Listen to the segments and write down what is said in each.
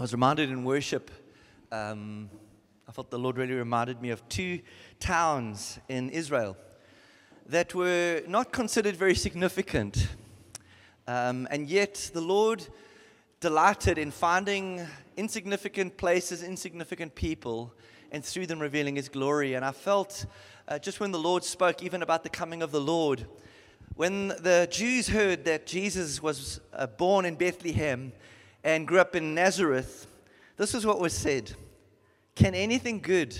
I was reminded in worship, um, I felt the Lord really reminded me of two towns in Israel that were not considered very significant. Um, and yet the Lord delighted in finding insignificant places, insignificant people, and through them revealing his glory. And I felt uh, just when the Lord spoke, even about the coming of the Lord, when the Jews heard that Jesus was uh, born in Bethlehem and grew up in Nazareth, this is what was said Can anything good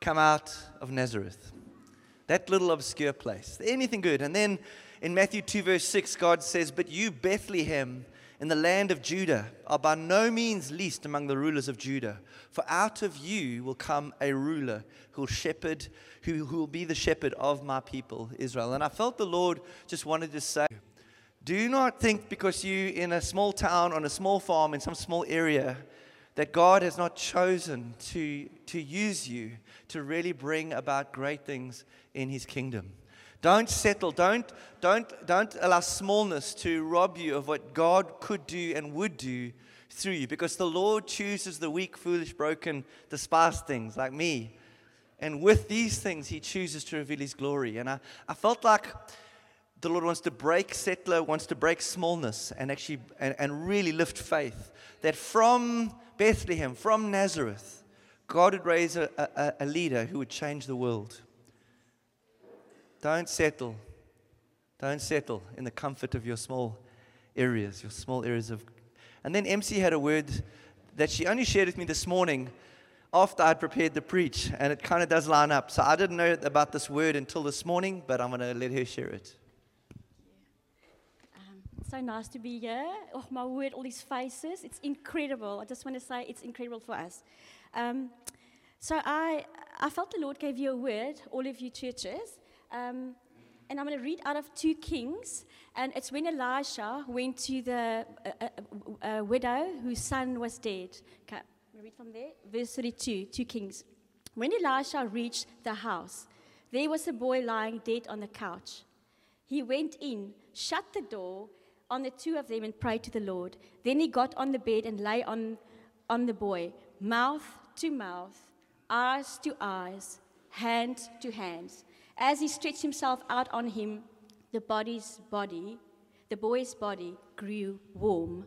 come out of Nazareth? That little obscure place. Anything good. And then in Matthew 2, verse 6, God says, But you, Bethlehem, in the land of Judah, are by no means least among the rulers of Judah. For out of you will come a ruler who will shepherd, who, who will be the shepherd of my people, Israel. And I felt the Lord just wanted to say, do not think because you in a small town on a small farm in some small area that God has not chosen to, to use you to really bring about great things in his kingdom. Don't settle. Don't, don't, don't allow smallness to rob you of what God could do and would do through you because the Lord chooses the weak, foolish, broken, despised things like me. And with these things, he chooses to reveal his glory. And I, I felt like the Lord wants to break settler, wants to break smallness and actually and, and really lift faith. That from Bethlehem, from Nazareth, God would raise a, a, a leader who would change the world. Don't settle. Don't settle in the comfort of your small areas, your small areas of. And then MC had a word that she only shared with me this morning after I'd prepared the preach, and it kind of does line up. So I didn't know about this word until this morning, but I'm going to let her share it. So nice to be here. Oh, my word, all these faces. It's incredible. I just want to say it's incredible for us. Um, so I, I felt the Lord gave you a word, all of you churches. Um, and I'm going to read out of 2 Kings. And it's when Elisha went to the uh, uh, uh, widow whose son was dead. Okay, I'm read from there. Verse 32, 2 Kings. When Elisha reached the house, there was a boy lying dead on the couch. He went in, shut the door, on the two of them and prayed to the Lord. Then he got on the bed and lay on, on the boy, mouth to mouth, eyes to eyes, hand to hands. As he stretched himself out on him, the body's body, the boy's body grew warm.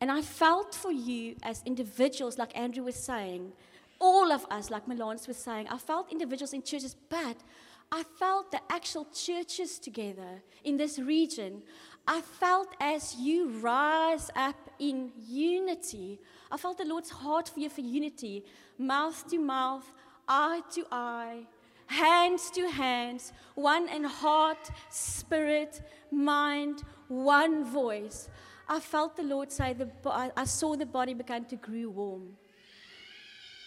And I felt for you as individuals, like Andrew was saying, all of us, like Melance was saying, I felt individuals in churches, but I felt the actual churches together in this region. I felt as you rise up in unity, I felt the Lord's heart for you for unity, mouth to mouth, eye to eye, hands to hands, one in heart, spirit, mind, one voice. I felt the Lord say, the, I saw the body began to grow warm.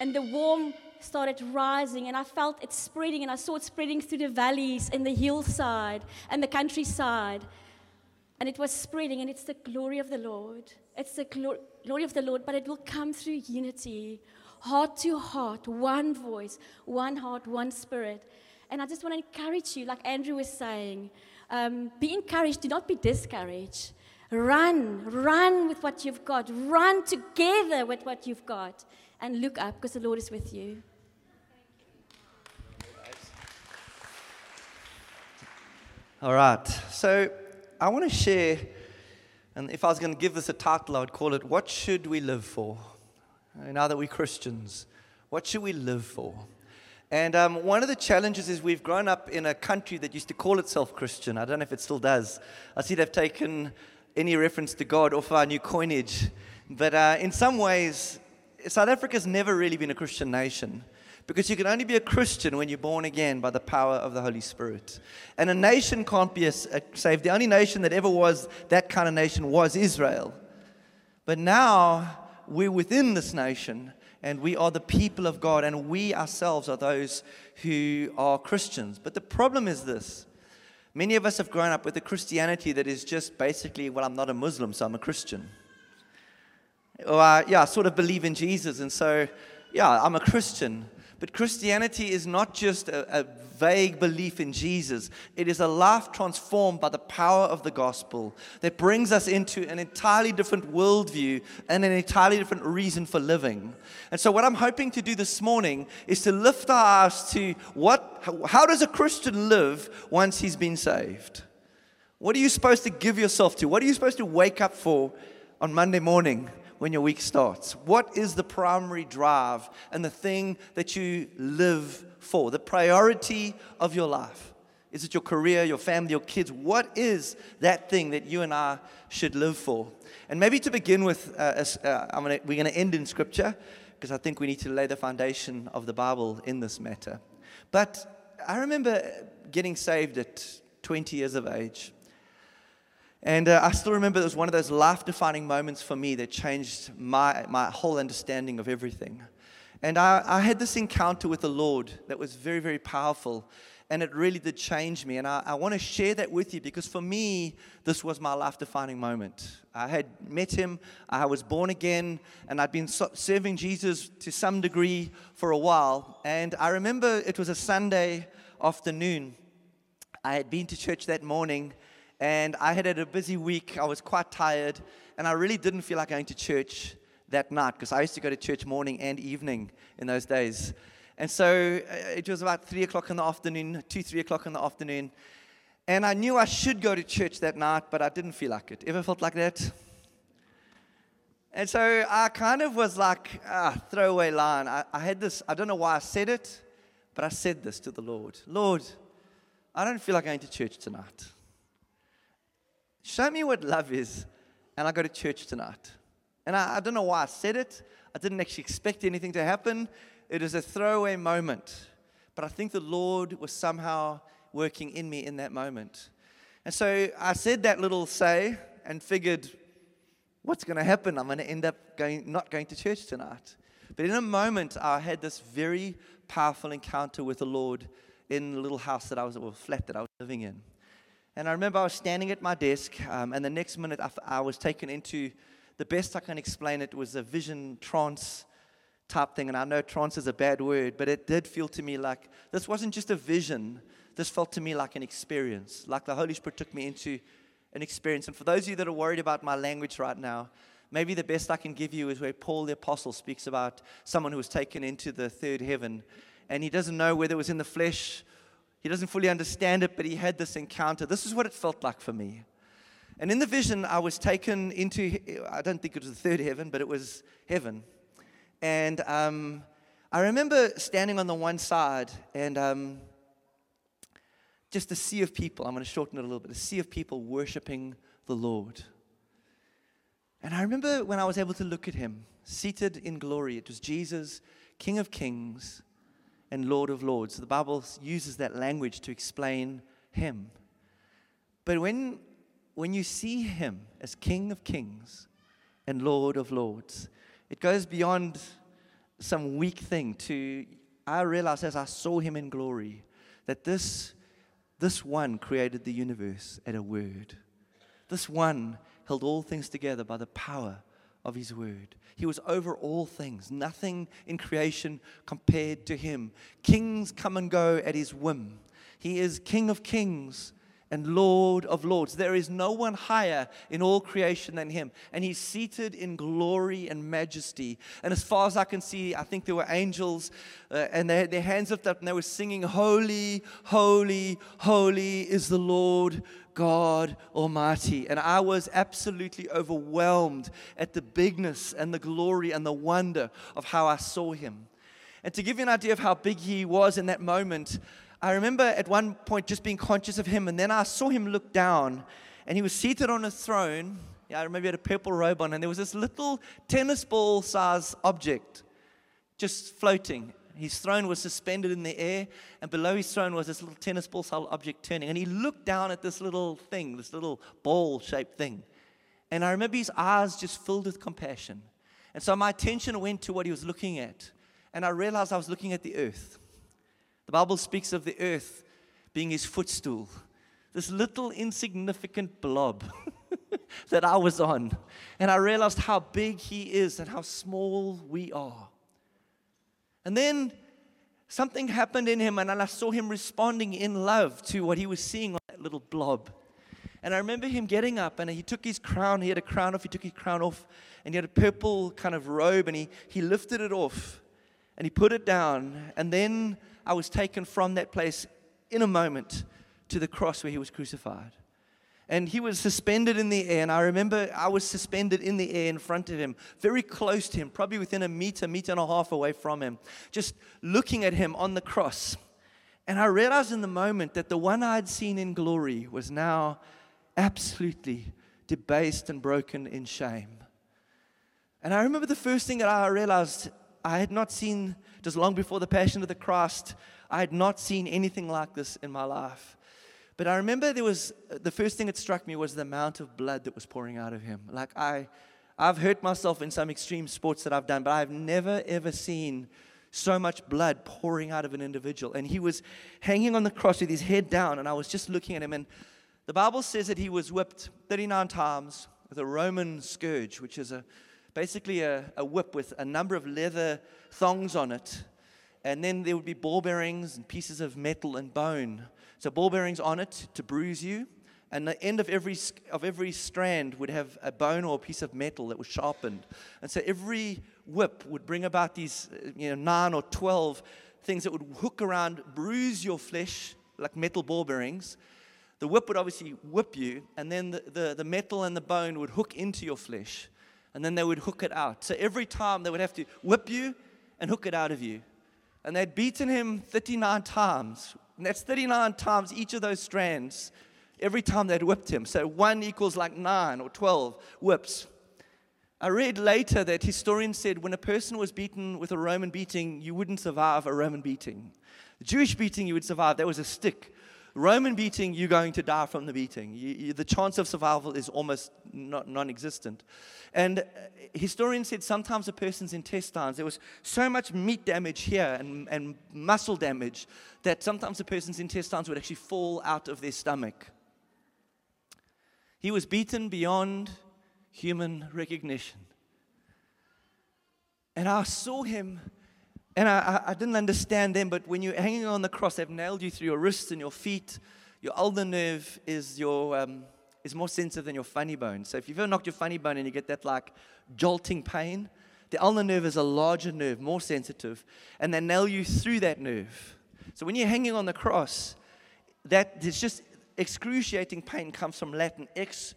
And the warm started rising, and I felt it spreading, and I saw it spreading through the valleys and the hillside and the countryside. And it was spreading, and it's the glory of the Lord. It's the glo- glory of the Lord, but it will come through unity, heart to heart, one voice, one heart, one spirit. And I just want to encourage you, like Andrew was saying, um, be encouraged, do not be discouraged. Run, run with what you've got, run together with what you've got, and look up because the Lord is with you. All right. So I want to share, and if I was going to give this a title, I would call it What Should We Live For? Now that we're Christians, what should we live for? And um, one of the challenges is we've grown up in a country that used to call itself Christian. I don't know if it still does. I see they've taken any reference to God off our new coinage. But uh, in some ways, South Africa's never really been a Christian nation. Because you can only be a Christian when you're born again by the power of the Holy Spirit. And a nation can't be a, a saved. The only nation that ever was that kind of nation was Israel. But now we're within this nation and we are the people of God and we ourselves are those who are Christians. But the problem is this. Many of us have grown up with a Christianity that is just basically, well, I'm not a Muslim, so I'm a Christian. Or, uh, yeah, I sort of believe in Jesus, and so, yeah, I'm a Christian. But Christianity is not just a, a, vague belief in Jesus, it is a life transformed by the power of the gospel that brings us into an entirely different worldview and an entirely different reason for living. And so, what I'm hoping to do this morning is to lift our eyes to what, how does a Christian live once he's been saved? What are you supposed to give yourself to? What are you supposed to wake up for on Monday morning? When your week starts? What is the primary drive and the thing that you live for? The priority of your life? Is it your career, your family, your kids? What is that thing that you and I should live for? And maybe to begin with, uh, uh, gonna, we're going to end in scripture because I think we need to lay the foundation of the Bible in this matter. But I remember getting saved at 20 years of age. And uh, I still remember it was one of those life defining moments for me that changed my, my whole understanding of everything. And I, I, had this encounter with the Lord that was very, very powerful. And it really did change me. And I, I want to share that with you because for me, this was my life defining moment. I had met him, I was born again, and I'd been serving Jesus to some degree for a while. And I remember it was a Sunday afternoon. I had been to church that morning and I had had a busy week. I was quite tired, and I really didn't feel like going to church that night because I used to go to church morning and evening in those days. And so uh, it was about three o'clock in the afternoon, two, three o'clock in the afternoon. And I knew I should go to church that night, but I didn't feel like it. Ever felt like that? And so I kind of was like, ah, throwaway line. I, I had this, I don't know why I said it, but I said this to the Lord Lord, I don't feel like going to church tonight. Show me what love is, and I go to church tonight. And I, I don't know why I said it. I didn't actually expect anything to happen. It was a throwaway moment. But I think the Lord was somehow working in me in that moment. And so I said that little say and figured, what's going to happen? I'm going to end up going, not going to church tonight. But in a moment, I had this very powerful encounter with the Lord in the little house that I was, or flat that I was living in. And I remember I was standing at my desk, um, and the next minute I, I was taken into the best I can explain it was a vision trance type thing. And I know trance is a bad word, but it did feel to me like this wasn't just a vision, this felt to me like an experience, like the Holy Spirit took me into an experience. And for those of you that are worried about my language right now, maybe the best I can give you is where Paul the Apostle speaks about someone who was taken into the third heaven. And he doesn't know whether it was in the flesh he doesn't fully understand it, but he had this encounter. This is what it felt like for me. And in the vision, I was taken into, I don't think it was the third heaven, but it was heaven. And um, I remember standing on the one side and um, just a sea of people. I'm going to shorten it a little bit a sea of people worshiping the Lord. And I remember when I was able to look at him, seated in glory. It was Jesus, King of Kings, and Lord of Lords. The Bible uses that language to explain him. But when, when you see him as King of Kings and Lord of Lords, it goes beyond some weak thing to, I realized as I saw him in glory that this, this one created the universe at a word. This one held all things together by the power of his word. He was over all things, nothing in creation compared to him. Kings come and go at his whim. He is King of kings and Lord of lords. There is no one higher in all creation than him. And he's seated in glory and majesty. And as far as I can see, I think there were angels uh, and they had their hands lifted up and they were singing, Holy, holy, holy is the Lord God Almighty. And I was absolutely overwhelmed at the bigness and the glory and the wonder of how I saw him. And to give you an idea of how big he was in that moment, I remember at one point just being conscious of him, and then I saw him look down, and he was seated on a throne. Yeah, I remember he had a purple robe on, and there was this little tennis ball size object just floating his throne was suspended in the air, and below his throne was this little tennis ball style object turning. And he looked down at this little thing, this little ball shaped thing. And I remember his eyes just filled with compassion. And so my attention went to what he was looking at. And I realized I was looking at the earth. The Bible speaks of the earth being his footstool, this little insignificant blob that I was on. And I realized how big he is and how small we are. And then something happened in him, and I saw him responding in love to what he was seeing on that little blob. And I remember him getting up and he took his crown. He had a crown off. He took his crown off and he had a purple kind of robe and he, he lifted it off and he put it down. And then I was taken from that place in a moment to the cross where he was crucified. And he was suspended in the air. And I remember I was suspended in the air in front of him, very close to him, probably within a meter, meter and a half away from him, just looking at him on the cross. And I realized in the moment that the one I'd seen in glory was now absolutely debased and broken in shame. And I remember the first thing that I realized I had not seen just long before the Passion of the Christ, I had not seen anything like this in my life. But I remember there was the first thing that struck me was the amount of blood that was pouring out of him. Like I, I've hurt myself in some extreme sports that I've done, but I've never ever seen so much blood pouring out of an individual. And he was hanging on the cross with his head down, and I was just looking at him. And the Bible says that he was whipped 39 times with a Roman scourge, which is a, basically a, a whip with a number of leather thongs on it. And then there would be ball bearings and pieces of metal and bone. So, ball bearings on it to bruise you. And the end of every, of every strand would have a bone or a piece of metal that was sharpened. And so, every whip would bring about these uh, you know, nine or 12 things that would hook around, bruise your flesh like metal ball bearings the whip would obviously whip you, and then the, the, the, metal and the bone would hook into your flesh, and then they would hook it out. So every time they would have to whip you and hook it out of you. And they'd beaten him 39 times. And that's 39 times each of those strands every time they'd whipped him. So one equals like nine or 12 whips. I read later that historians said when a person was beaten with a Roman beating, you wouldn't survive a Roman beating. The Jewish beating, you would survive. That was a stick Roman beating, you're going to die from the beating. You, you, the chance of survival is almost not, non existent. And uh, historians said sometimes a person's intestines, there was so much meat damage here and, and muscle damage that sometimes a person's intestines would actually fall out of their stomach. He was beaten beyond human recognition. And I saw him and I, I, didn't understand then, but when you're hanging on the cross, they've nailed you through your wrists and your feet. Your ulnar nerve is, your, um, is more sensitive than your funny bone. So if you've ever knocked your funny bone and you get that like jolting pain, the ulnar nerve is a larger nerve, more sensitive, and they nail you through that nerve. So when you're hanging on the cross, that there's just excruciating pain comes from Latin ex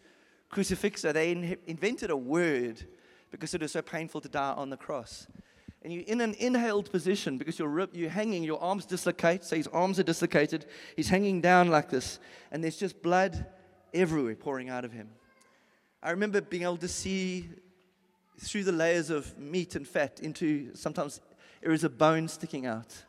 crucifixo. They in- invented a word because it was so painful to die on the cross and you're in an inhaled position because you're, you're hanging, your arms dislocate. So his arms are dislocated. He's hanging down like this, and there's just blood everywhere pouring out of him. I remember being able to see through the layers of meat and fat into sometimes areas of bone sticking out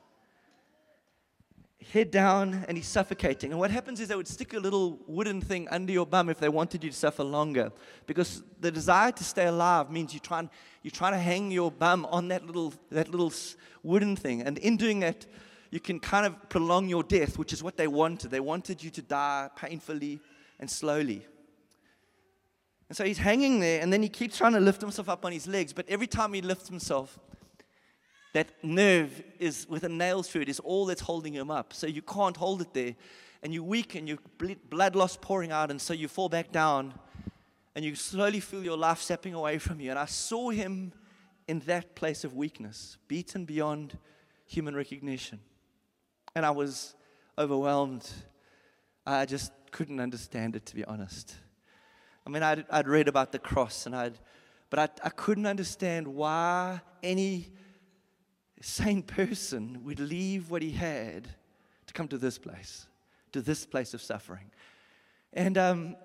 head down and he's suffocating. And what happens is they would stick a little wooden thing under your bum if they wanted you to suffer longer. Because the desire to stay alive means you try and, you try to hang your bum on that little, that little wooden thing. And in doing that, you can kind of prolong your death, which is what they wanted. They wanted you to die painfully and slowly. And so he's hanging there, and then he keeps trying to lift himself up on his legs. But every time he lifts himself, that nerve is with a nail through it is all that's holding him up. So you can't hold it there. And you're weak and you blood loss pouring out. And so you fall back down and you slowly feel your life stepping away from you. And I saw him in that place of weakness, beaten beyond human recognition. And I was overwhelmed. I just couldn't understand it, to be honest. I mean, I'd, I'd read about the cross, and I'd, but I, I couldn't understand why any sane person would leave what he had to come to this place, to this place of suffering. And um,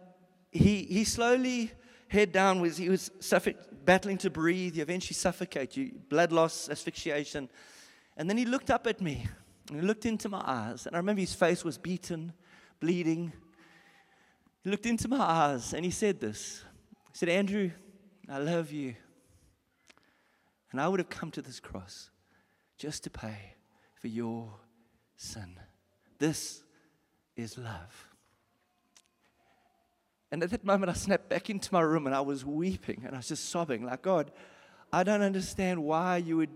he, he slowly head down was he was suffo- battling to breathe. He eventually suffocate you, blood loss, asphyxiation. And then he looked up at me and he looked into my eyes. And I remember his face was beaten, bleeding. He looked into my eyes and he said this. He said, Andrew, I love you. And I would have come to this cross just to pay for your sin. This is love. And at that moment, I snapped back into my room and I was weeping and I was just sobbing, like, God, I don't understand why you would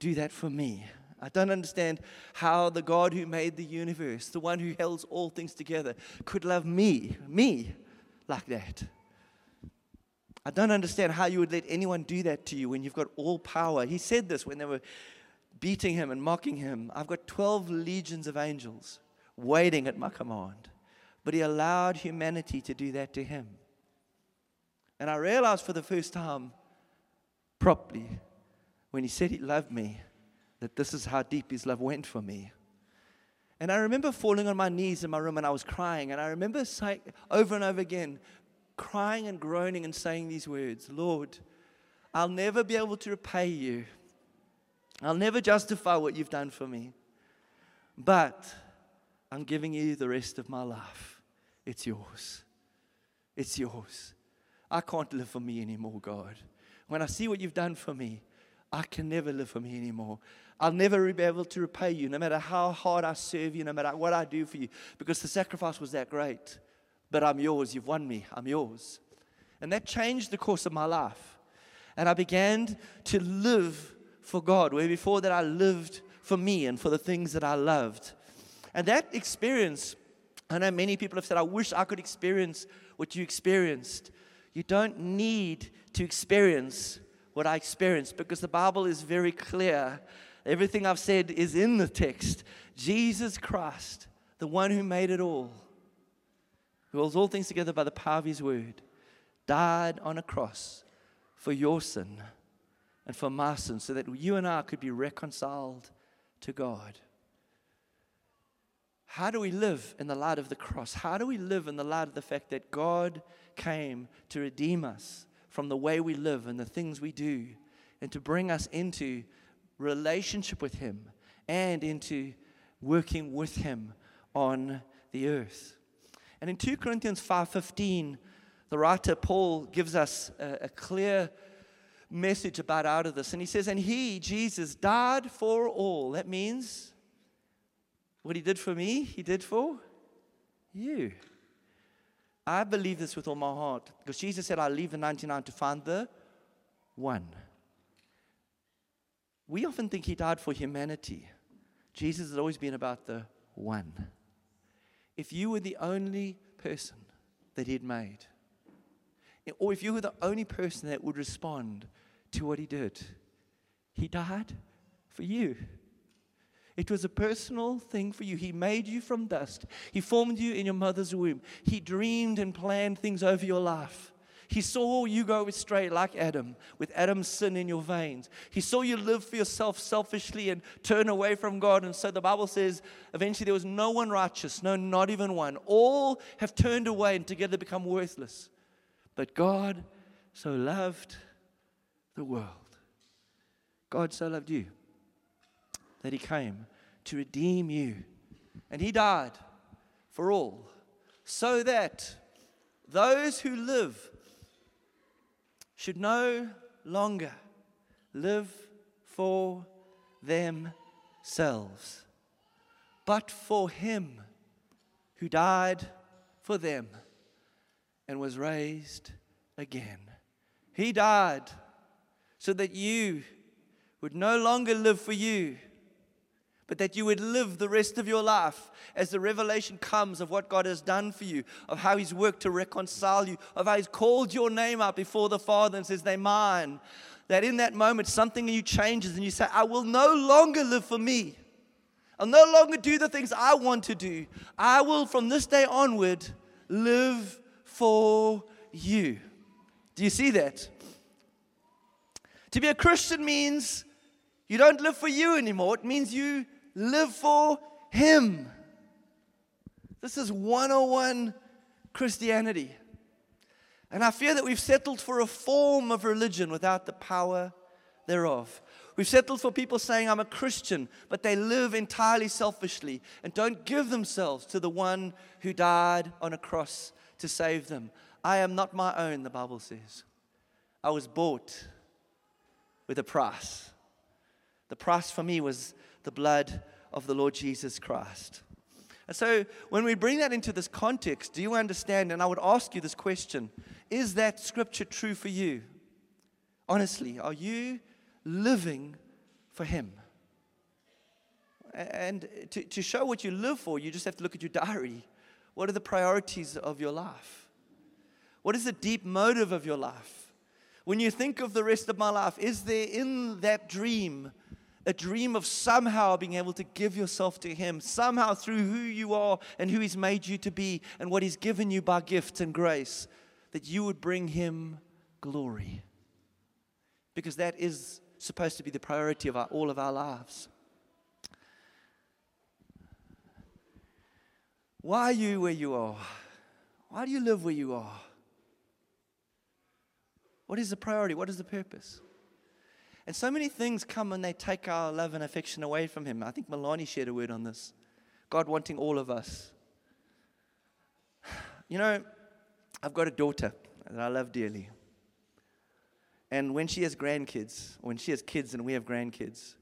do that for me. I don't understand how the God who made the universe, the one who holds all things together, could love me, me, like that. I don't understand how you would let anyone do that to you when you've got all power. He said this when they were beating him and mocking him. I've got 12 legions of angels waiting at my command. But he allowed humanity to do that to him. And I realized for the first time properly when he said he loved me that this is how deep his love went for me. And I remember falling on my knees in my room and I was crying. And I remember saying over and over again, crying and groaning and saying these words Lord, I'll never be able to repay you. I'll never justify what you've done for me. But I'm giving you the rest of my life. It's yours. It's yours. I can't live for me anymore, God. When I see what you've done for me, I can never live for me anymore. I'll never be able to repay you, no matter how hard I serve you, no matter what I do for you, because the sacrifice was that great. But I'm yours. You've won me. I'm yours. And that changed the course of my life. And I began to live for God, where before that I lived for me and for the things that I loved. And that experience, I know many people have said, I wish I could experience what you experienced. You don't need to experience what I experienced because the Bible is very clear. Everything I've said is in the text. Jesus Christ, the one who made it all, who holds all things together by the power of his word, died on a cross for your sin and for my so that you and I could be reconciled to God. How do we live in the light of the cross? How do we live in the light of the fact that God came to redeem us from the way we live and the things we do and to bring us into relationship with Him and into working with Him on the earth? And in 2 Corinthians 5:15, the writer Paul gives us a, a clear message about out of this. And he says, And he, Jesus, died for all. That means what he did for me, he did for you. I believe this with all my heart because Jesus said, I leave the 99 to find the one. We often think he died for humanity. Jesus has always been about the one. If you were the only person that he'd made, or if you were the only person that would respond to what he did, he died for you. It was a personal thing for you. He made you from dust. He formed you in your mother's womb. He dreamed and planned things over your life. He saw you go astray like Adam, with Adam's sin in your veins. He saw you live for yourself selfishly and turn away from God. And so the Bible says eventually there was no one righteous, no, not even one. All have turned away and together become worthless. But God so loved the world. God so loved you that he came to redeem you. And he died for all, so that those who live should no longer live for themselves, but for him who died for them and was raised again. He died so that you would no longer live for you but that you would live the rest of your life as the revelation comes of what God has done for you, of how He's worked to reconcile you, of how He's called your name out before the Father and says, They're mine. That in that moment, something in you changes and you say, I will no longer live for me. I'll no longer do the things I want to do. I will, from this day onward, live for you. Do you see that? To be a Christian means you don't live for you anymore. It means you live for Him. This is 101 Christianity. And I fear that we've settled for a form of religion without the power thereof. We've settled for people saying, I'm a Christian, but they live entirely selfishly and don't give themselves to the one who died on a cross to save them. I am not my own, the Bible says. I was bought with a price. The price for me was the blood of the Lord Jesus Christ. And so, when we bring that into this context, do you understand? And I would ask you this question Is that scripture true for you? Honestly, are you living for Him? And to, to show what you live for, you just have to look at your diary. What are the priorities of your life? What is the deep motive of your life? When you think of the rest of my life, is there in that dream a dream of somehow being able to give yourself to Him, somehow through who you are and who He's made you to be and what He's given you by gifts and grace, that you would bring Him glory? Because that is supposed to be the priority of our, all of our lives. Why are you where you are? Why do you live where you are? What is the priority? What is the purpose? And so many things come and they take our love and affection away from Him. I think Milani shared a word on this. God wanting all of us. You know, I've got a daughter that I love dearly. And when she has grandkids, when she has kids and we have grandkids,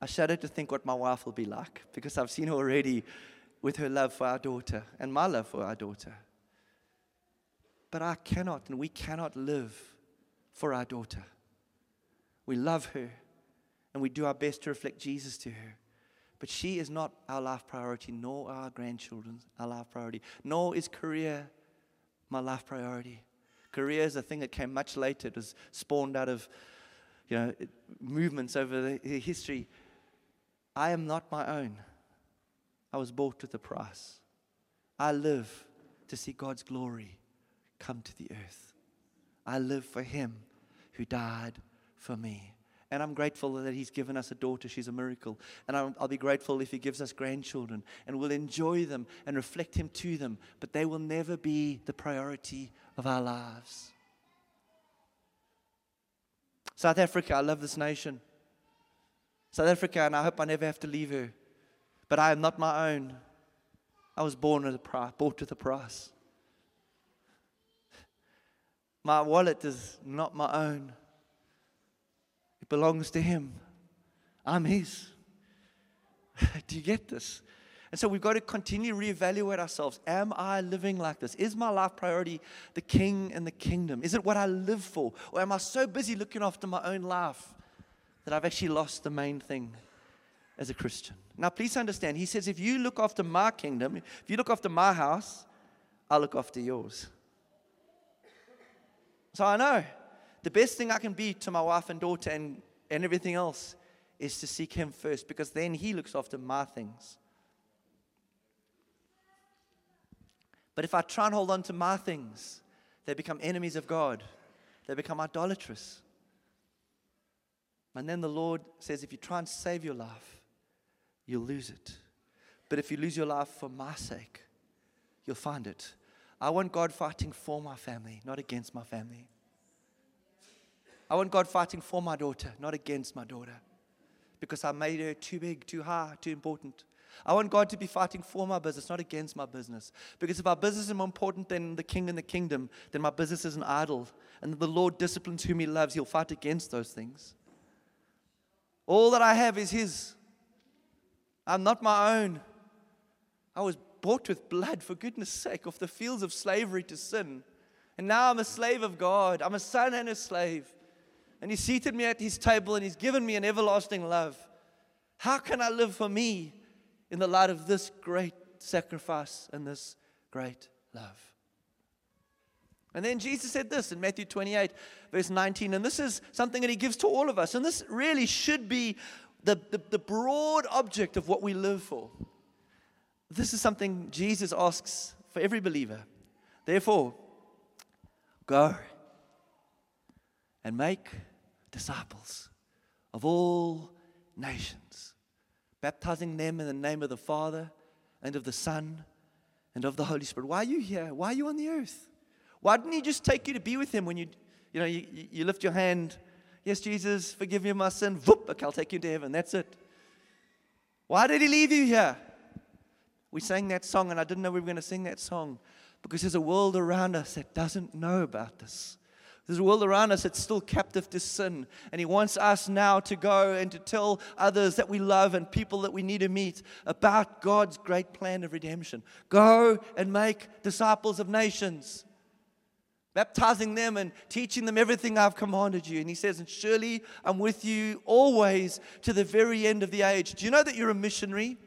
I shudder to think what my wife will be like because I've seen her already with her love for our daughter and my love for our daughter. But I cannot and we cannot live for our daughter. We love her and we do our best to reflect Jesus to her. But she is not our life priority, nor our grandchildren our life priority, nor is career my life priority. Career is a thing that came much later. It was spawned out of you know, movements over the history. I am not my own. I was bought with a price. I live to see God's glory come to the earth. I live for Him who died for me. And I'm grateful that He's given us a daughter. She's a miracle. And I'll, I'll, be grateful if He gives us grandchildren and we'll enjoy them and reflect Him to them. But they will never be the priority of our lives. South Africa, I love this nation. South Africa, and I hope I never have to leave her. But I am not my own. I was born at a price, bought with a price. My wallet is not my own. It belongs to Him. I'm His. Do you get this? And so we've got to continue to reevaluate ourselves. Am I living like this? Is my life priority the king and the kingdom? Is it what I live for? Or am I so busy looking after my own life that I've actually lost the main thing as a Christian? Now, please understand, he says, if you look after my kingdom, if you look after my house, I'll look after yours. So I know the best thing I can be to my wife and daughter and, and everything else is to seek him first because then he looks after my things. But if I try and hold on to my things, they become enemies of God. They become idolatrous. And then the Lord says, if you try and save your life, you'll lose it. But if you lose your life for my sake, you'll find it. I want God fighting for my family, not against my family. I want God fighting for my daughter, not against my daughter. Because I made her too big, too high, too important. I want God to be fighting for my business, not against my business. Because if our business is more important than the king and the kingdom, then my business is an idol. And the Lord disciplines whom He loves, He'll fight against those things. All that I have is His. I'm not my own. I was bought with blood, for goodness sake, off the fields of slavery to sin. And now I'm a slave of God. I'm a son and a slave. And He seated me at His table and He's given me an everlasting love. How can I live for me in the light of this great sacrifice and this great love. And then Jesus said this in Matthew 28, verse 19, and this is something that he gives to all of us. And this really should be the, the, the broad object of what we live for. This is something Jesus asks for every believer. Therefore, go and make disciples of all nations baptizing them in the name of the Father and of the Son and of the Holy Spirit. Why are you here? Why are you on the earth? Why didn't He just take you to be with Him when you, you know, you, you lift your hand? Yes, Jesus, forgive me my sin. Whoop, okay, I'll take you to heaven. That's it. Why did He leave you here? We sang that song, and I didn't know we were going to sing that song because there's a world around us that doesn't know about this. There's a world around us that's still captive to sin. And He wants us now to go and to tell others that we love and people that we need to meet about God's great plan of redemption. Go and make disciples of nations. baptizing them and teaching them everything I've commanded you. And he says, And surely I'm with you always to the very end of the age. Do you know that you're a missionary?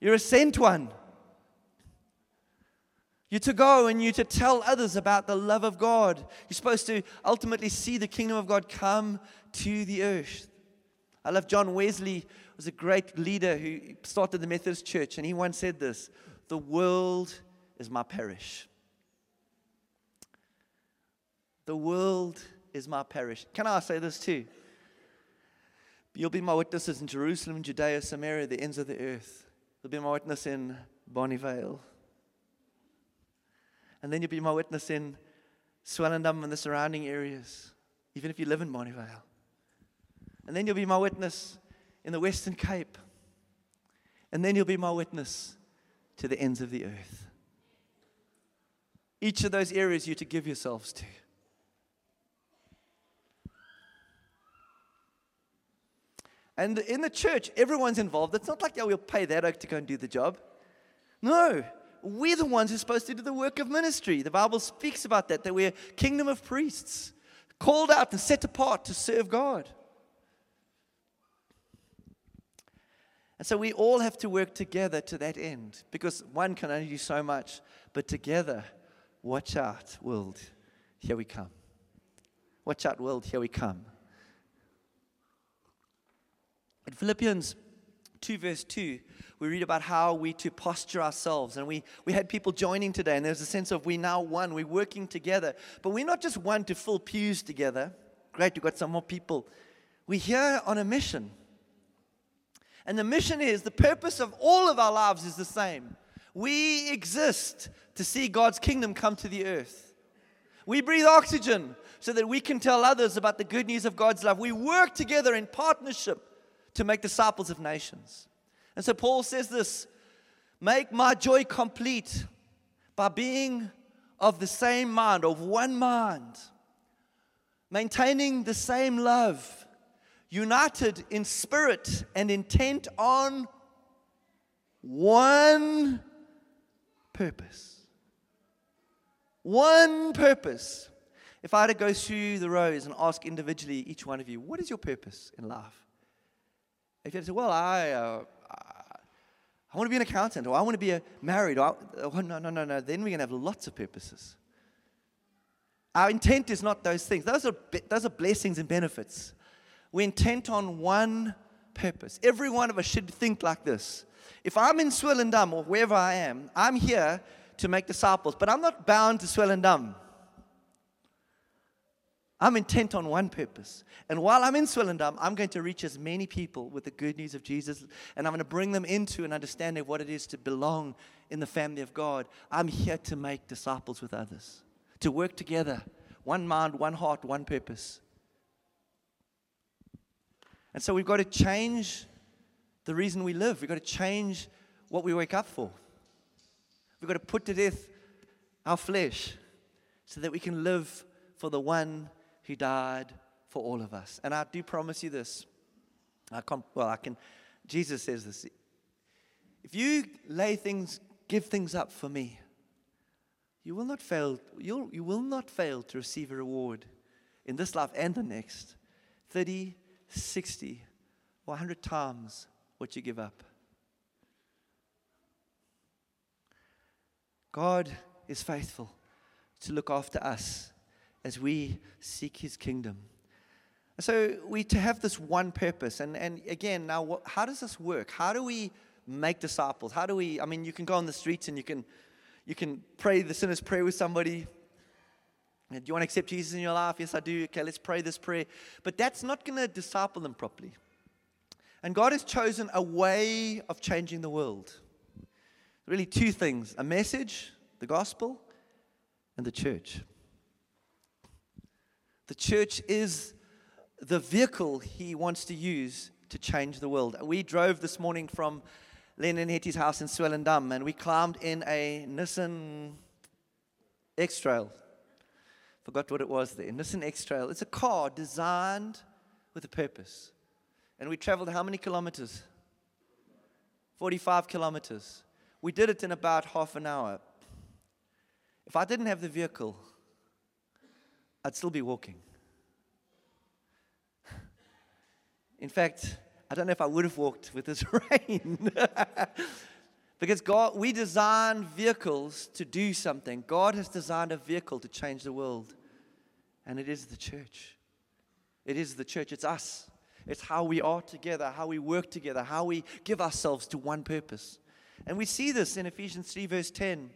You're a sent one. You're to go and you're to tell others about the love of God. You're supposed to ultimately see the kingdom of God come to the earth. I love John Wesley was a great leader who started the Methodist Church, and he once said this The world is my parish. The world is my parish. Can I say this too? You'll be my witnesses in Jerusalem, Judea, Samaria, the ends of the earth. You'll be my witness in Bonnievale. And then you'll be my witness in Swellendam and the surrounding areas, even if you live in Bonnievale. And then you'll be my witness in the Western Cape. And then you'll be my witness to the ends of the earth. Each of those areas you're to give yourselves to. And in the church, everyone's involved. It's not like, yeah, we'll pay that oak to go and do the job. No, we're the ones who are supposed to do the work of ministry. The Bible speaks about that, that we're a kingdom of priests, called out and set apart to serve God. And so we all have to work together to that end because one can only do so much, but together, watch out, world, here we come. Watch out, world, here we come. In Philippians 2, verse 2, we read about how we to posture ourselves. And we, we had people joining today, and there's a sense of we now one, we're working together. But we're not just one to fill pews together. Great, we've got some more people. We're here on a mission. And the mission is the purpose of all of our lives is the same. We exist to see God's kingdom come to the earth. We breathe oxygen so that we can tell others about the good news of God's love. We work together in partnership to make disciples of nations. And so Paul says this make my joy complete by being of the same mind, of one mind, maintaining the same love, united in spirit and intent on one purpose. One purpose. If I had to go through the rows and ask individually each one of you, what is your purpose in life? If you had to say, well, I, uh, I want to be an accountant, or I want to be a married, or oh, no, no, no, no. Then we're going to have lots of purposes. Our intent is not those things. Those are, those are blessings and benefits. We're intent on one purpose. Every one of us should think like this. If I'm in Swellendam or wherever I am, I'm here to make disciples, but I'm not bound to Swellendam. I'm intent on one purpose. And while I'm in Swellendam, I'm going to reach as many people with the good news of Jesus, and I'm going to bring them into an understanding of what it is to belong in the family of God. I'm here to make disciples with others, to work together, one mind, one heart, one purpose. And so we've got to change the reason we live. We've got to change what we wake up for. We've got to put to death our flesh so that we can live for the one who died for all of us. And I do promise you this. I can't, well, I can, Jesus says this. If you lay things, give things up for me, you will not fail, you'll, you will not fail to receive a reward in this life and the next. 30, 60, 100 times what you give up. God is faithful to look after us as we seek his kingdom. So we to have this one purpose, and, and again, now what, how does this work? How do we make disciples? How do we? I mean, you can go on the streets and you can you can pray the sinner's prayer with somebody. Do you want to accept Jesus in your life? Yes, I do. Okay, let's pray this prayer. But that's not going to disciple them properly. And God has chosen a way of changing the world. Really, two things a message, the gospel, and the church. The church is the vehicle he wants to use to change the world. We drove this morning from Lennon Hetty's house in Swellendam and we climbed in a Nissan X Trail. Forgot what it was there. Nissan X Trail. It's a car designed with a purpose. And we traveled how many kilometers? 45 kilometers. We did it in about half an hour. If I didn't have the vehicle, I'd still be walking. In fact, I don't know if I would have walked with this rain. because God, we design vehicles to do something. God has designed a vehicle to change the world, and it is the church. It is the church. It's us. It's how we are together, how we work together, how we give ourselves to one purpose. And we see this in Ephesians 3, verse 10.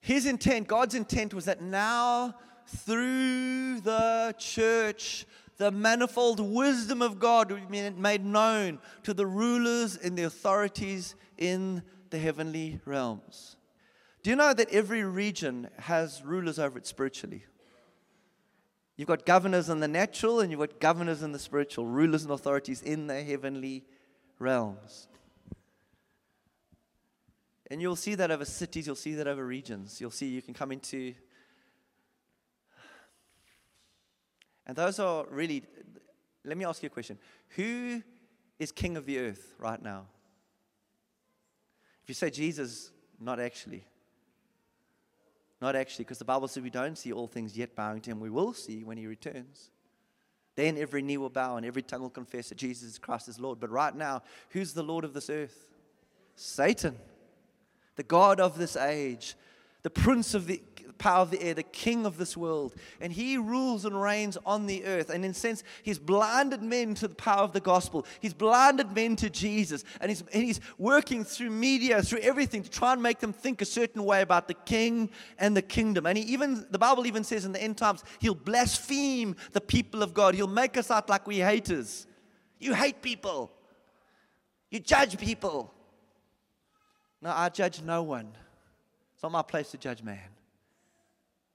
His intent, God's intent, was that now through the church, the manifold wisdom of God would be made known to the rulers and the authorities in the heavenly realms. Do you know that every region has rulers over it spiritually? You've got governors in the natural and you've got governors in the spiritual, rulers and authorities in the heavenly realms. And you'll see that over cities, you'll see that over regions. You'll see you can come into. And those are really. Let me ask you a question. Who is king of the earth right now? If you say Jesus, not actually. Not actually, because the Bible says we don't see all things yet bowing to him. We will see when he returns. Then every knee will bow and every tongue will confess that Jesus Christ is Lord. But right now, who's the Lord of this earth? Satan, the God of this age, the prince of the power of the air, the king of this world. And he rules and reigns on the earth. And in a sense, he's blinded men to the power of the gospel. He's blinded men to Jesus. And he's, and he's working through media, through everything to try and make them think a certain way about the king and the kingdom. And he even, the Bible even says in the end times, he'll blaspheme the people of God. He'll make us out like we haters. You hate people. You judge people. No, I judge no one. It's not my place to judge man.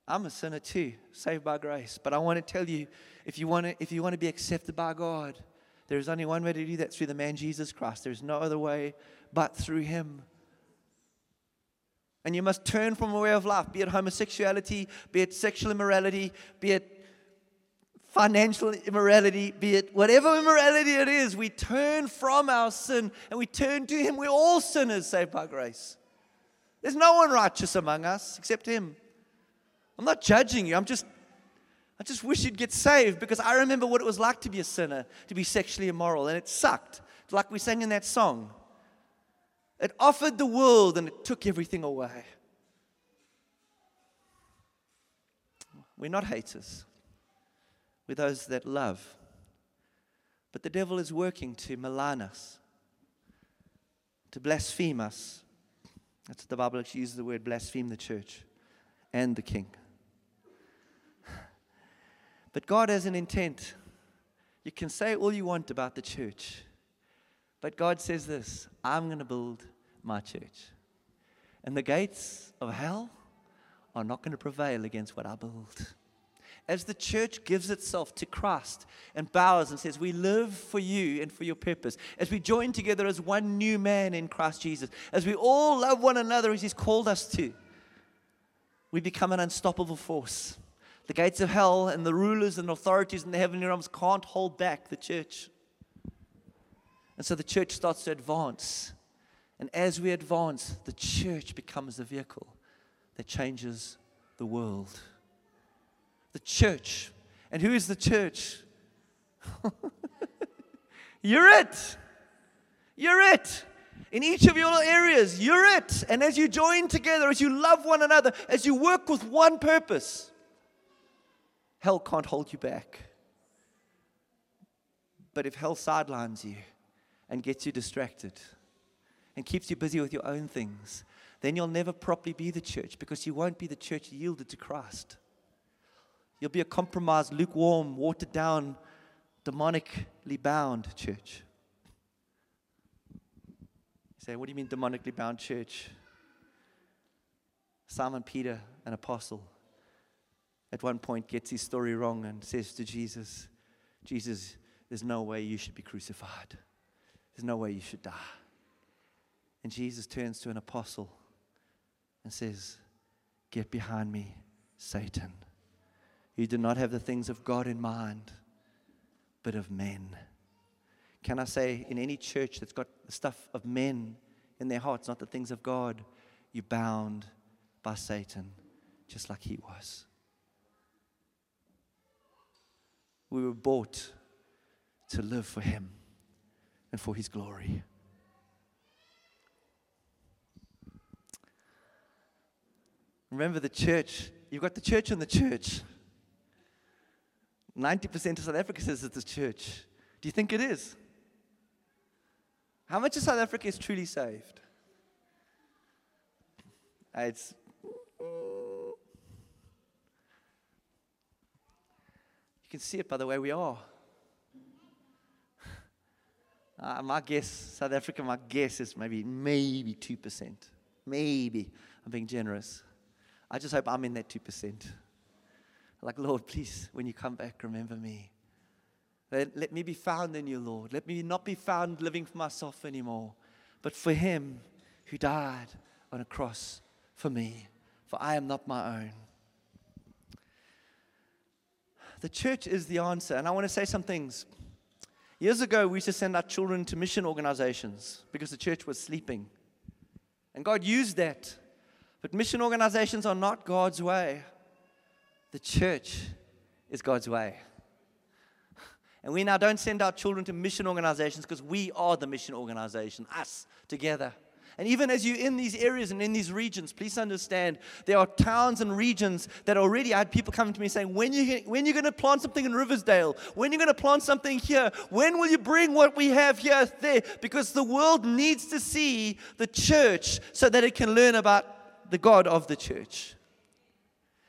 I'm a sinner too, saved by grace. But I want to tell you if you want to, if you want to be accepted by God, there's only one way to do that through the man Jesus Christ. There's no other way but through him. And you must turn from a way of life, be it homosexuality, be it sexual immorality, be it financial immorality, be it whatever immorality it is, we turn from our sin and we turn to Him. We're all sinners saved by grace. There's no one righteous among us except Him. I'm not judging you. I'm just, I just wish you'd get saved because I remember what it was like to be a sinner, to be sexually immoral, and it sucked. Like we sang in that song. It offered the world and it took everything away. We're not haters, we're those that love. But the devil is working to malign us, to blaspheme us. That's the Bible actually uses the word blaspheme the church and the king. But God has an intent. You can say all you want about the church, but God says this I'm going to build my church. And the gates of hell are not going to prevail against what I build. As the church gives itself to Christ and bows and says, We live for you and for your purpose, as we join together as one new man in Christ Jesus, as we all love one another as He's called us to, we become an unstoppable force. The gates of hell and the rulers and authorities in the heavenly realms can't hold back the church. And so the church starts to advance. And as we advance, the church becomes the vehicle that changes the world. The church. And who is the church? You're it. You're it. In each of your areas, you're it. And as you join together, as you love one another, as you work with one purpose, Hell can't hold you back. But if hell sidelines you and gets you distracted and keeps you busy with your own things, then you'll never properly be the church because you won't be the church yielded to Christ. You'll be a compromised, lukewarm, watered down, demonically bound church. You say, what do you mean demonically bound church? Simon Peter, an apostle, at one point gets his story wrong and says to Jesus, Jesus, there's no way you should be crucified. There's no way you should die. And Jesus turns to an apostle and says, Get behind me, Satan. You do not have the things of God in mind, but of men. Can I say, in any church that's got the stuff of men in their hearts, not the things of God, you're bound by Satan, just like he was. We were bought to live for him and for his glory. Remember the church. You've got the church and the church. 90% of South Africa says it's the church. Do you think it is? How much of South Africa is truly saved? Ah, it's can see it by the way we are. Uh, my guess, South Africa, my guess is maybe maybe two percent. Maybe I'm being generous. I just hope I'm in that two percent. Like Lord, please, when you come back, remember me. Let, let me be found in you, Lord. Let me not be found living for myself anymore, but for Him who died on a cross for me, for I am not my own. The church is the answer. And I want to say some things. Years ago, we used to send our children to mission organizations because the church was sleeping. And God used that. But mission organizations are not God's way. The church is God's way. And we now don't send our children to mission organizations because we are the mission organization, us together. And even as you're in these areas and in these regions, please understand there are towns and regions that already I had people coming to me saying, when you when you're going to plant something in Riversdale, when you're going to plant something here, when will you bring what we have here there? Because the world needs to see the church so that it can learn about the God of the church.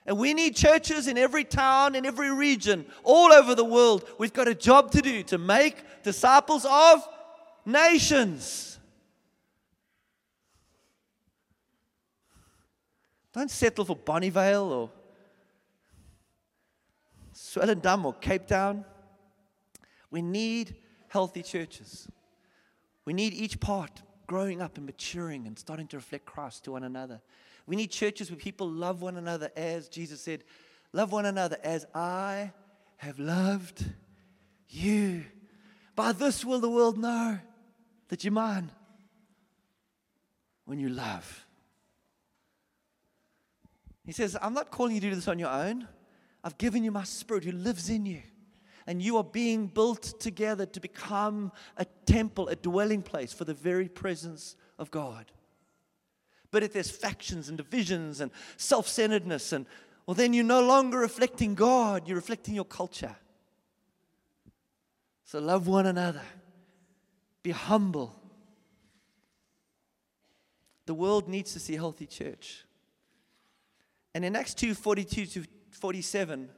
And we need churches in every town, in every region, all over the world. We've got a job to do to make disciples of nations. Don't settle for Bonnievale or Swellendam or Cape Town. We need healthy churches. We need each part growing up and maturing and starting to reflect Christ to one another. We need churches where people love one another as Jesus said, Love one another as I have loved you. By this will the world know that you're mine when you love. He says, I'm not calling you to do this on your own. I've given you my spirit who lives in you. And you are being built together to become a temple, a dwelling place for the very presence of God. But if there's factions and divisions and self centeredness, and well, then you're no longer reflecting God, you're reflecting your culture. So love one another, be humble. The world needs to see a healthy church. And in Acts 2 42 to 47,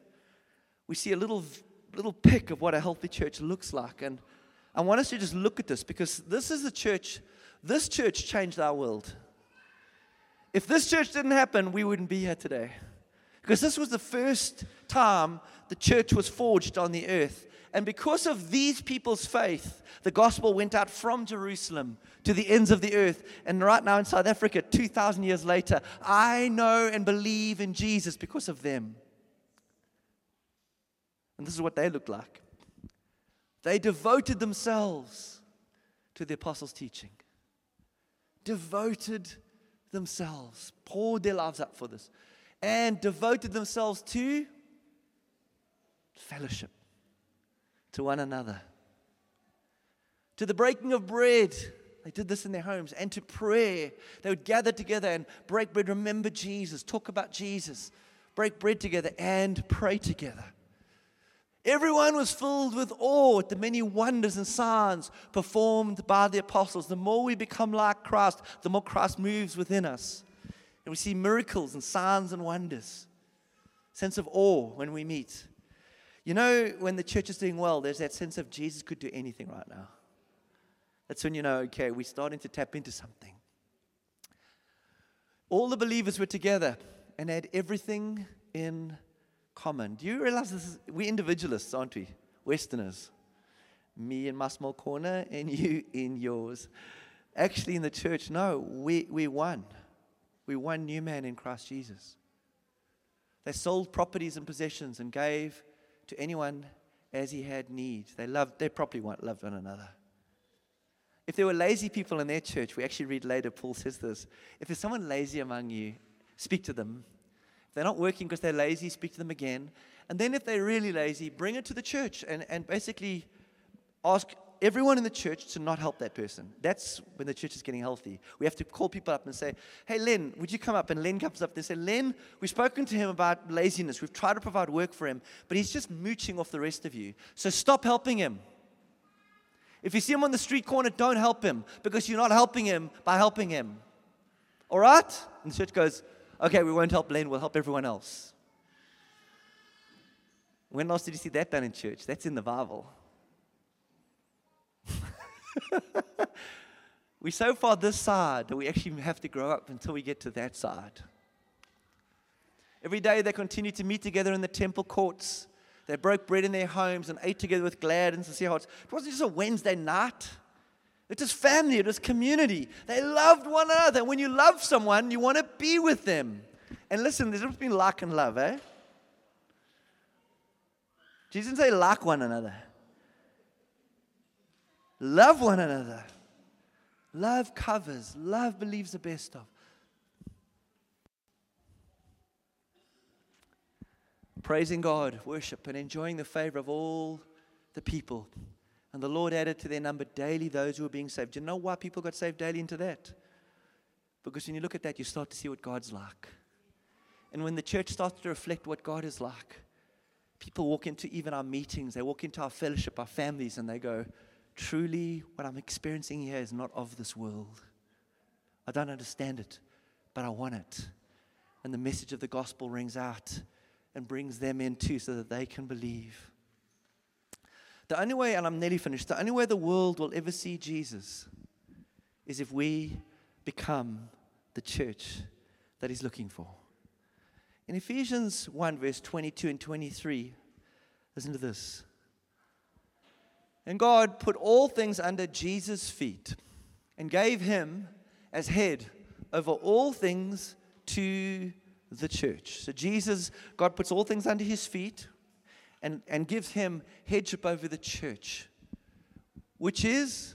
we see a little, little pick of what a healthy church looks like. And I want us to just look at this because this is the church, this church changed our world. If this church didn't happen, we wouldn't be here today. Because this was the first time the church was forged on the earth. And because of these people's faith, the gospel went out from Jerusalem to the ends of the earth. And right now in South Africa, 2,000 years later, I know and believe in Jesus because of them. And this is what they looked like they devoted themselves to the apostles' teaching, devoted themselves, poured their lives up for this, and devoted themselves to fellowship, to one another, to the breaking of bread. They did this in their homes, and to prayer. They would gather together and break bread, remember Jesus, talk about Jesus, break bread together, and pray together. Everyone was filled with awe at the many wonders and signs performed by the apostles. The more we become like Christ, the more Christ moves within us. And we see miracles and signs and wonders. Sense of awe when we meet. You know, when the church is doing well, there's that sense of Jesus could do anything right now. That's when you know, okay, we're starting to tap into something. All the believers were together and had everything in common. Do you realize this is, we're individualists, aren't we? Westerners. Me in my small corner and you in yours. Actually, in the church, no, we, we won. We one new man in Christ Jesus. They sold properties and possessions and gave to anyone as he had need. They loved, they properly loved one another. If there were lazy people in their church, we actually read later, Paul says this. If there's someone lazy among you, speak to them. If they're not working because they're lazy, speak to them again. And then if they're really lazy, bring it to the church and, and basically ask everyone in the church to not help that person. That's when the church is getting healthy. We have to call people up and say, Hey, Len, would you come up? And Len comes up and say, Len, we've spoken to him about laziness. We've tried to provide work for him, but he's just mooching off the rest of you. So stop helping him. If you see him on the street corner, don't help him because you're not helping him by helping him. All right? And the church goes, Okay, we won't help Len, we'll help everyone else. When last did you see that done in church? That's in the Bible. We're so far this side that we actually have to grow up until we get to that side. Every day they continued to meet together in the temple courts. They broke bread in their homes and ate together with glad and sincere hearts. It wasn't just a Wednesday night. It was family, it was community. They loved one another. When you love someone, you want to be with them. And listen, there's been like and love, eh? Jesus didn't say like one another. Love one another. Love covers. Love believes the best of. Praising God, worship, and enjoying the favor of all the people. And the Lord added to their number daily those who were being saved. Do you know why people got saved daily into that? Because when you look at that, you start to see what God's like. And when the church starts to reflect what God is like, people walk into even our meetings, they walk into our fellowship, our families, and they go, Truly, what I'm experiencing here is not of this world. I don't understand it, but I want it. And the message of the gospel rings out and brings them in too so that they can believe. The only way, and I'm nearly finished, the only way the world will ever see Jesus is if we become the church that He's looking for. In Ephesians 1, verse 22 and 23, listen to this. And God put all things under Jesus' feet and gave him as head over all things to the church. So, Jesus, God puts all things under his feet and, and gives him headship over the church, which is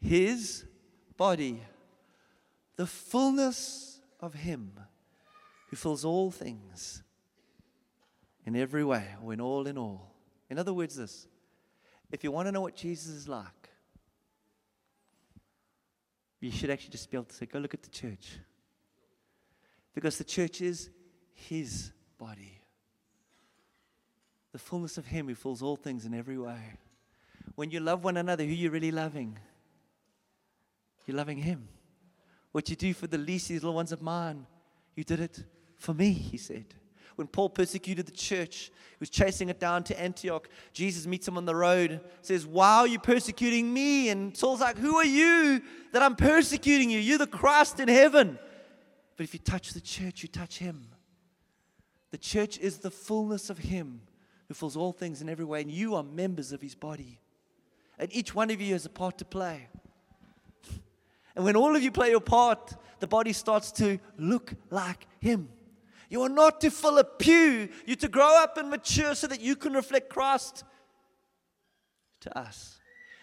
his body, the fullness of him who fills all things in every way, or in all in all. In other words, this if you want to know what Jesus is like, you should actually just be able to say, go look at the church. Because the church is his body. The fullness of him who fills all things in every way. When you love one another, who are you really loving? You're loving him. What you do for the least, these little ones of mine, you did it for me, he said when Paul persecuted the church, he was chasing it down to Antioch. Jesus meets him on the road, says, Why are you persecuting me? And Saul's like, Who are you that I'm persecuting you? You're the Christ in heaven. But if you touch the church, you touch him. The church is the fullness of him who fills all things in every way, and you are members of his body. And each one of you has a part to play. And when all of you play your part, the body starts to look like him. You are not to fill a pew. You're to grow up and mature so that you can reflect Christ to us.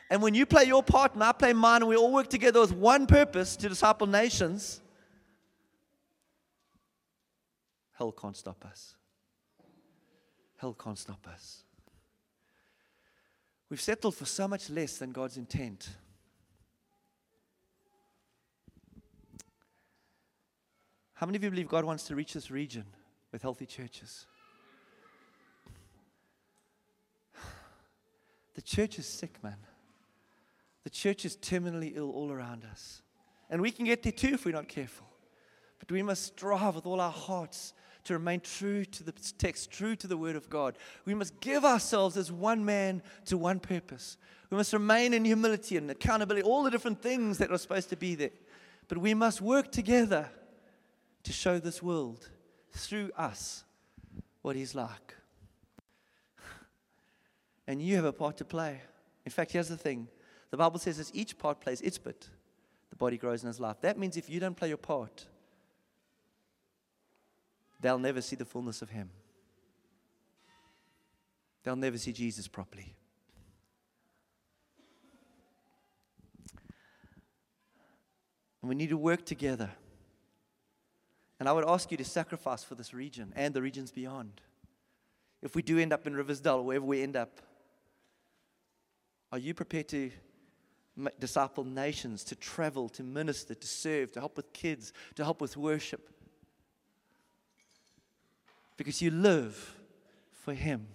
And when you play your part and I play mine, and we all work together with one purpose to disciple nations, hell can't stop us. Hell can't stop us. We've settled for so much less than God's intent. How many of you believe God wants to reach this region with healthy churches? The church is sick, man. The church is terminally ill all around us. And we can get there too if we're not careful. But we must strive with all our hearts to remain true to the text, true to the Word of God. We must give ourselves as one man to one purpose. We must remain in humility and accountability, all the different things that are supposed to be there. But we must work together to show this world through us what He's like. And you have a part to play. In fact, here's the thing the Bible says as each part plays its bit, the body grows in his life. That means if you don't play your part, they'll never see the fullness of Him. They'll never see Jesus properly. And we need to work together. And I would ask you to sacrifice for this region and the regions beyond. If we do end up in Riversdale, wherever we end up, are you prepared to disciple nations, to travel, to minister, to serve, to help with kids, to help with worship? Because you live for Him,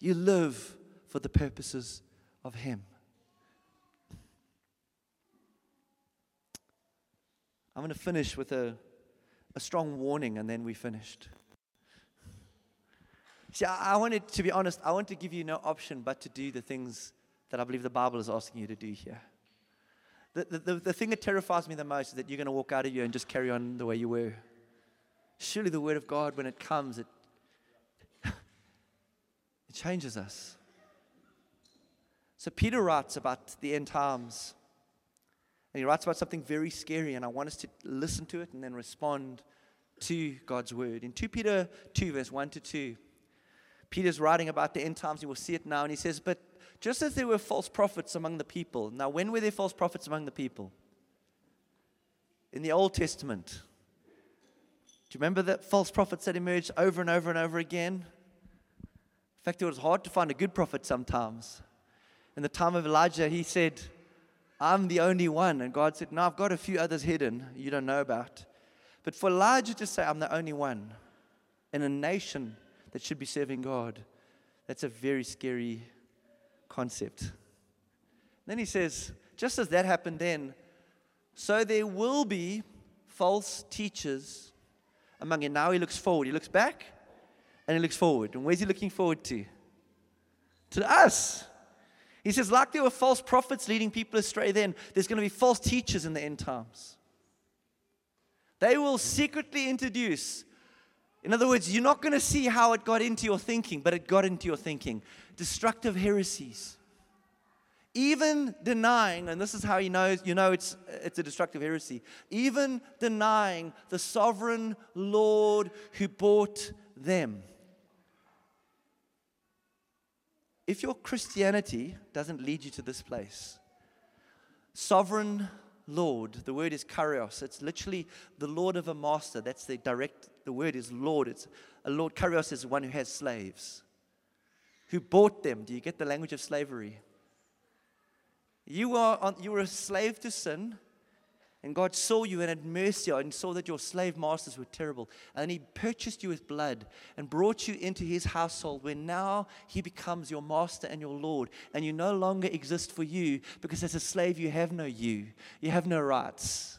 you live for the purposes of Him. I'm going to finish with a, a strong warning and then we finished. See, I, I wanted, to be honest, I want to give you no option but to do the things that I believe the Bible is asking you to do here. The, the, the, the thing that terrifies me the most is that you're going to walk out of here and just carry on the way you were. Surely the Word of God, when it comes, it, it changes us. So Peter writes about the end times. And he writes about something very scary, and I want us to listen to it and then respond to God's word. In 2 Peter 2, verse 1 to 2, Peter's writing about the end times. You will see it now, and he says, But just as there were false prophets among the people. Now, when were there false prophets among the people? In the Old Testament. Do you remember that false prophets that emerged over and over and over again? In fact, it was hard to find a good prophet sometimes. In the time of Elijah, he said, I'm the only one. And God said, No, I've got a few others hidden you don't know about. But for Elijah to say, I'm the only one in a nation that should be serving God, that's a very scary concept. Then he says, just as that happened then, so there will be false teachers among you. Now he looks forward. He looks back and he looks forward. And where's he looking forward to? To us. He says, like there were false prophets leading people astray then, there's going to be false teachers in the end times. They will secretly introduce, in other words, you're not going to see how it got into your thinking, but it got into your thinking. Destructive heresies. Even denying, and this is how you know, you know it's, it's a destructive heresy, even denying the sovereign Lord who bought them. If your Christianity doesn't lead you to this place, sovereign Lord, the word is karios. It's literally the Lord of a master. That's the direct, the word is Lord. It's a Lord. Karios is one who has slaves, who bought them. Do you get the language of slavery? You, are on, you were a slave to sin and God saw you and had mercy and saw that your slave masters were terrible. And He purchased you with blood and brought you into His household where now He becomes your master and your Lord. And you no longer exist for you because as a slave you have no you, you have no rights.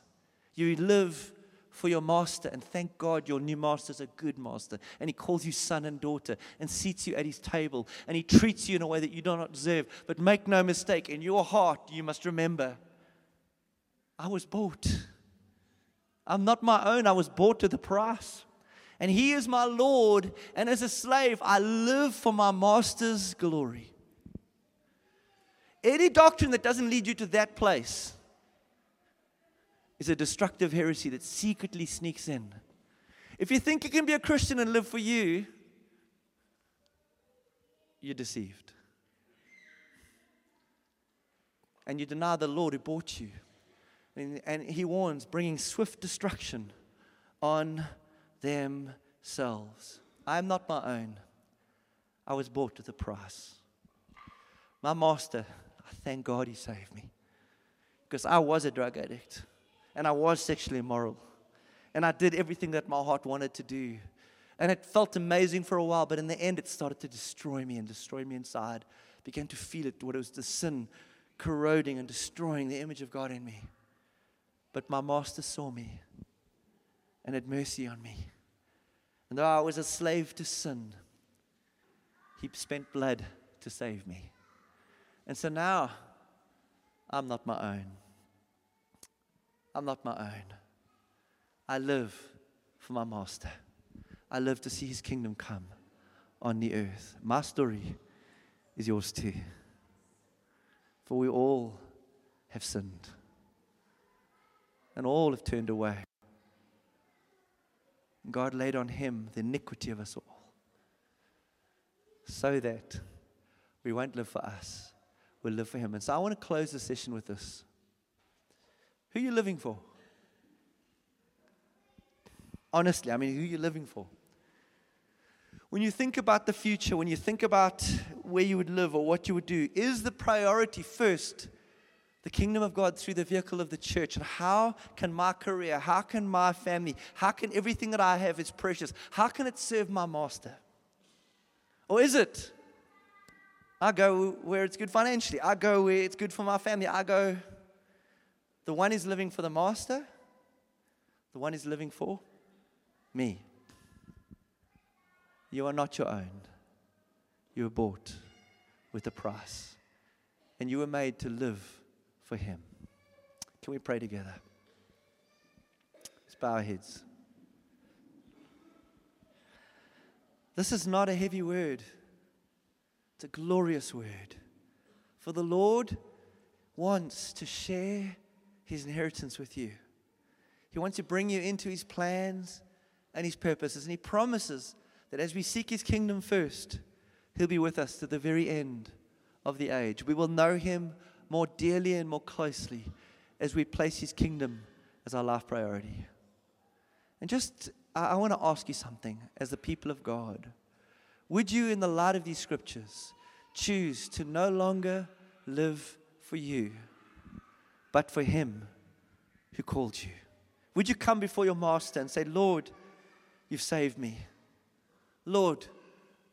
You live for your master. And thank God your new master is a good master. And He calls you son and daughter and seats you at His table. And He treats you in a way that you do not deserve. But make no mistake, in your heart you must remember I was bought. I'm not my own, I was bought to the price. And He is my Lord, and as a slave, I live for my Master's glory. Any doctrine that doesn't lead you to that place is a destructive heresy that secretly sneaks in. If you think you can be a Christian and live for you, you're deceived. And you deny the Lord who bought you. And, he warns, bringing swift destruction on themselves. I am not my own. I was bought with a price. My master, I thank God he saved me. Because I was a drug addict and I was sexually immoral. And I did everything that my heart wanted to do. And it felt amazing for a while, but in the end, it started to destroy me and destroy me inside. I began to feel it, what it was the sin corroding and destroying the image of God in me. But my master saw me and had mercy on me. And though I was a slave to sin, he spent blood to save me. And so now I'm not my own. I'm not my own. I live for my master. I live to see his kingdom come on the earth. My story is yours too. For we all have sinned and all have turned away. God laid on him the iniquity of us all so that we won't live for us, we'll live for him. And so I want to close the session with this. Who are you living for? Honestly, I mean, who are you living for? When you think about the future, when you think about where you would live or what you would do, is the priority first the kingdom of God through the vehicle of the church? And how can my career, how can my family, how can everything that I have is precious, how can it serve my master? Or is it? I go where it's good financially, I go where it's good for my family, I go. The one is living for the master, the one is living for me. You are not your own. You were bought with a price. And you were made to live for Him. Can we pray together? Let's bow our heads. This is not a heavy word, it's a glorious word. For the Lord wants to share His inheritance with you, He wants to bring you into His plans and His purposes. And He promises that as we seek His kingdom first, He'll be with us to the very end of the age. We will know Him more dearly and more closely as we place His kingdom as our life priority. And just, I, I want to ask you something as the people of God. Would you, in the light of these scriptures, choose to no longer live for you, but for Him who called you? Would you come before your master and say, Lord, you've saved me? Lord,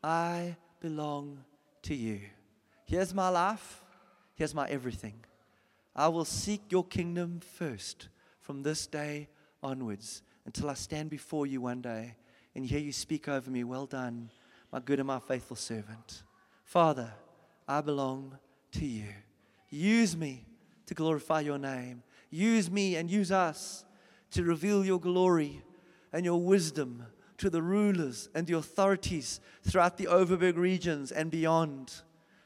I belong to you. Here's my life. Here's my everything. I will seek your kingdom first from this day onwards until I stand before you one day and hear you speak over me. Well done, my good and my faithful servant. Father, I belong to you. Use me to glorify your name. Use me and use us to reveal your glory and your wisdom to the rulers and the authorities throughout the Overberg regions and beyond.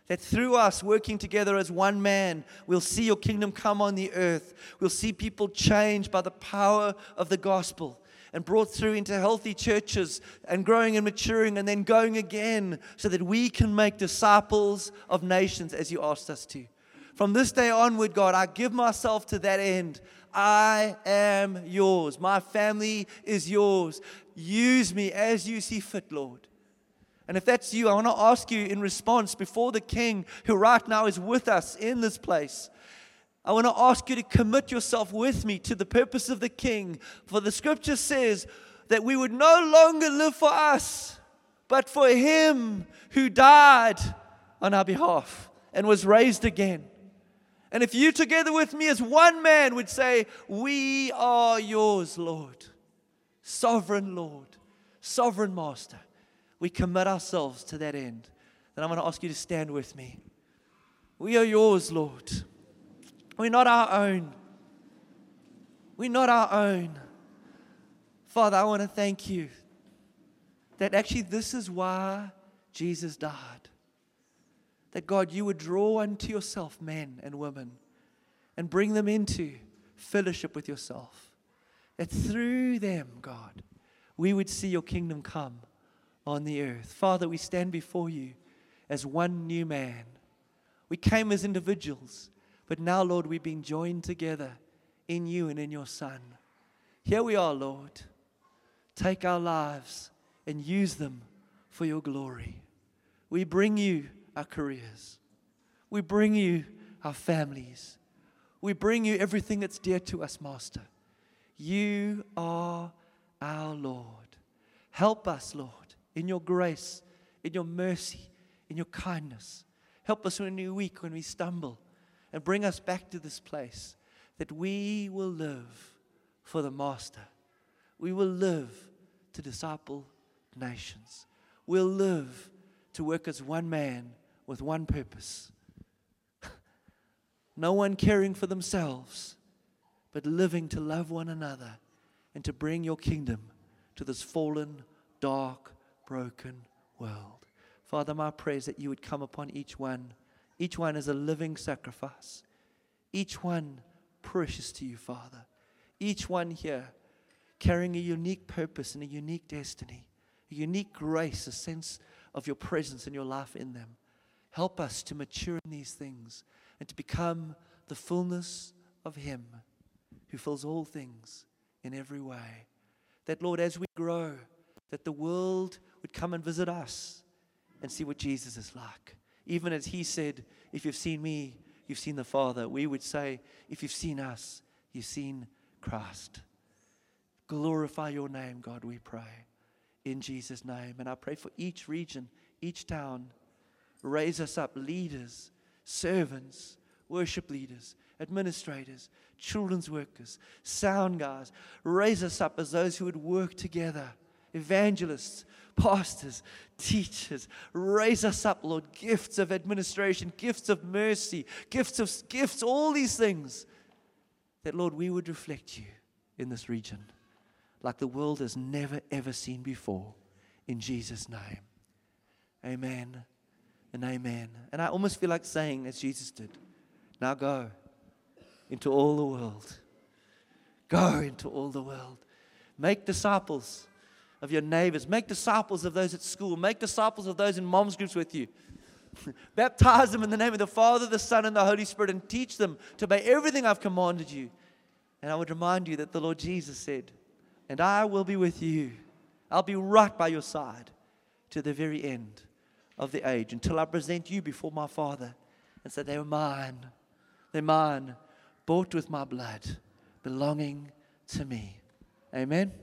That through us working together as one man, we'll see your kingdom come on the earth. We'll see people changed by the power of the gospel and brought through into healthy churches and growing and maturing and then going again so that we can make disciples of nations as you asked us to. From this day onward, God, I give myself to that end. I am yours. My family is yours. Use me as you see fit, Lord. And if that's you, I want to ask you in response before the King who right now is with us in this place. I want to ask you to commit yourself with me to the purpose of the King. For the scripture says that we would no longer live for us, but for Him who died on our behalf and was raised again. And if you, together with me as one man, would say, We are yours, Lord, sovereign Lord, sovereign Master, we commit ourselves to that end. Then I'm going to ask you to stand with me. We are yours, Lord. We're not our own. We're not our own. Father, I want to thank you that actually this is why Jesus died that God, you would draw unto yourself men and women and bring them into fellowship with yourself. That through them, God, we would see your kingdom come on the earth. Father, we stand before you as one new man. We came as individuals, but now, Lord, we've been joined together in you and in your Son. Here we are, Lord. Take our lives and use them for your glory. We bring you our careers. We bring you our families. We bring you everything that's dear to us, Master. You are our Lord. Help us, Lord, in your grace, in your mercy, in your kindness. Help us when we're weak, when we stumble, and bring us back to this place that we will live for the Master. We will live to disciple nations. We'll live to work as one man with one purpose no one caring for themselves, but living to love one another and to bring your kingdom to this fallen, dark, broken world. Father, my prayer is that you would come upon each one, each one is a living sacrifice, each one precious to you, Father, each one here carrying a unique purpose and a unique destiny, a unique grace, a sense of your presence and your life in them. Help us to mature in these things and to become the fullness of Him who fills all things in every way. That, Lord, as we grow, that the world would come and visit us and see what Jesus is like. Even as he said, If you've seen me, you've seen the Father, we would say, If you've seen us, you've seen Christ. Glorify your name, God, we pray. In Jesus' name. And I pray for each region, each town. Raise us up leaders, servants, worship leaders, administrators, children's workers, sound guys. Raise us up as those who would work together, evangelists, pastors, teachers. Raise us up, Lord, gifts of administration, gifts of mercy, gifts of gifts, all these things. That, Lord, we would reflect you in this region like the world has never, ever seen before. In Jesus' name. Amen and amen. And I almost feel like saying, as Jesus did, now go into all the world. Go into all the world. Make disciples of your neighbors. Make disciples of those at school. Make disciples of those in mom's groups with you. Baptize them in the name of the Father, the Son, and the Holy Spirit, and teach them to obey everything I've commanded you. And I would remind you that the Lord Jesus said, And I will be with you. I'll be right by your side to the very end of the age until I present you before my Father and say, They're mine. They're mine, bought with my blood, belonging to me. Amen.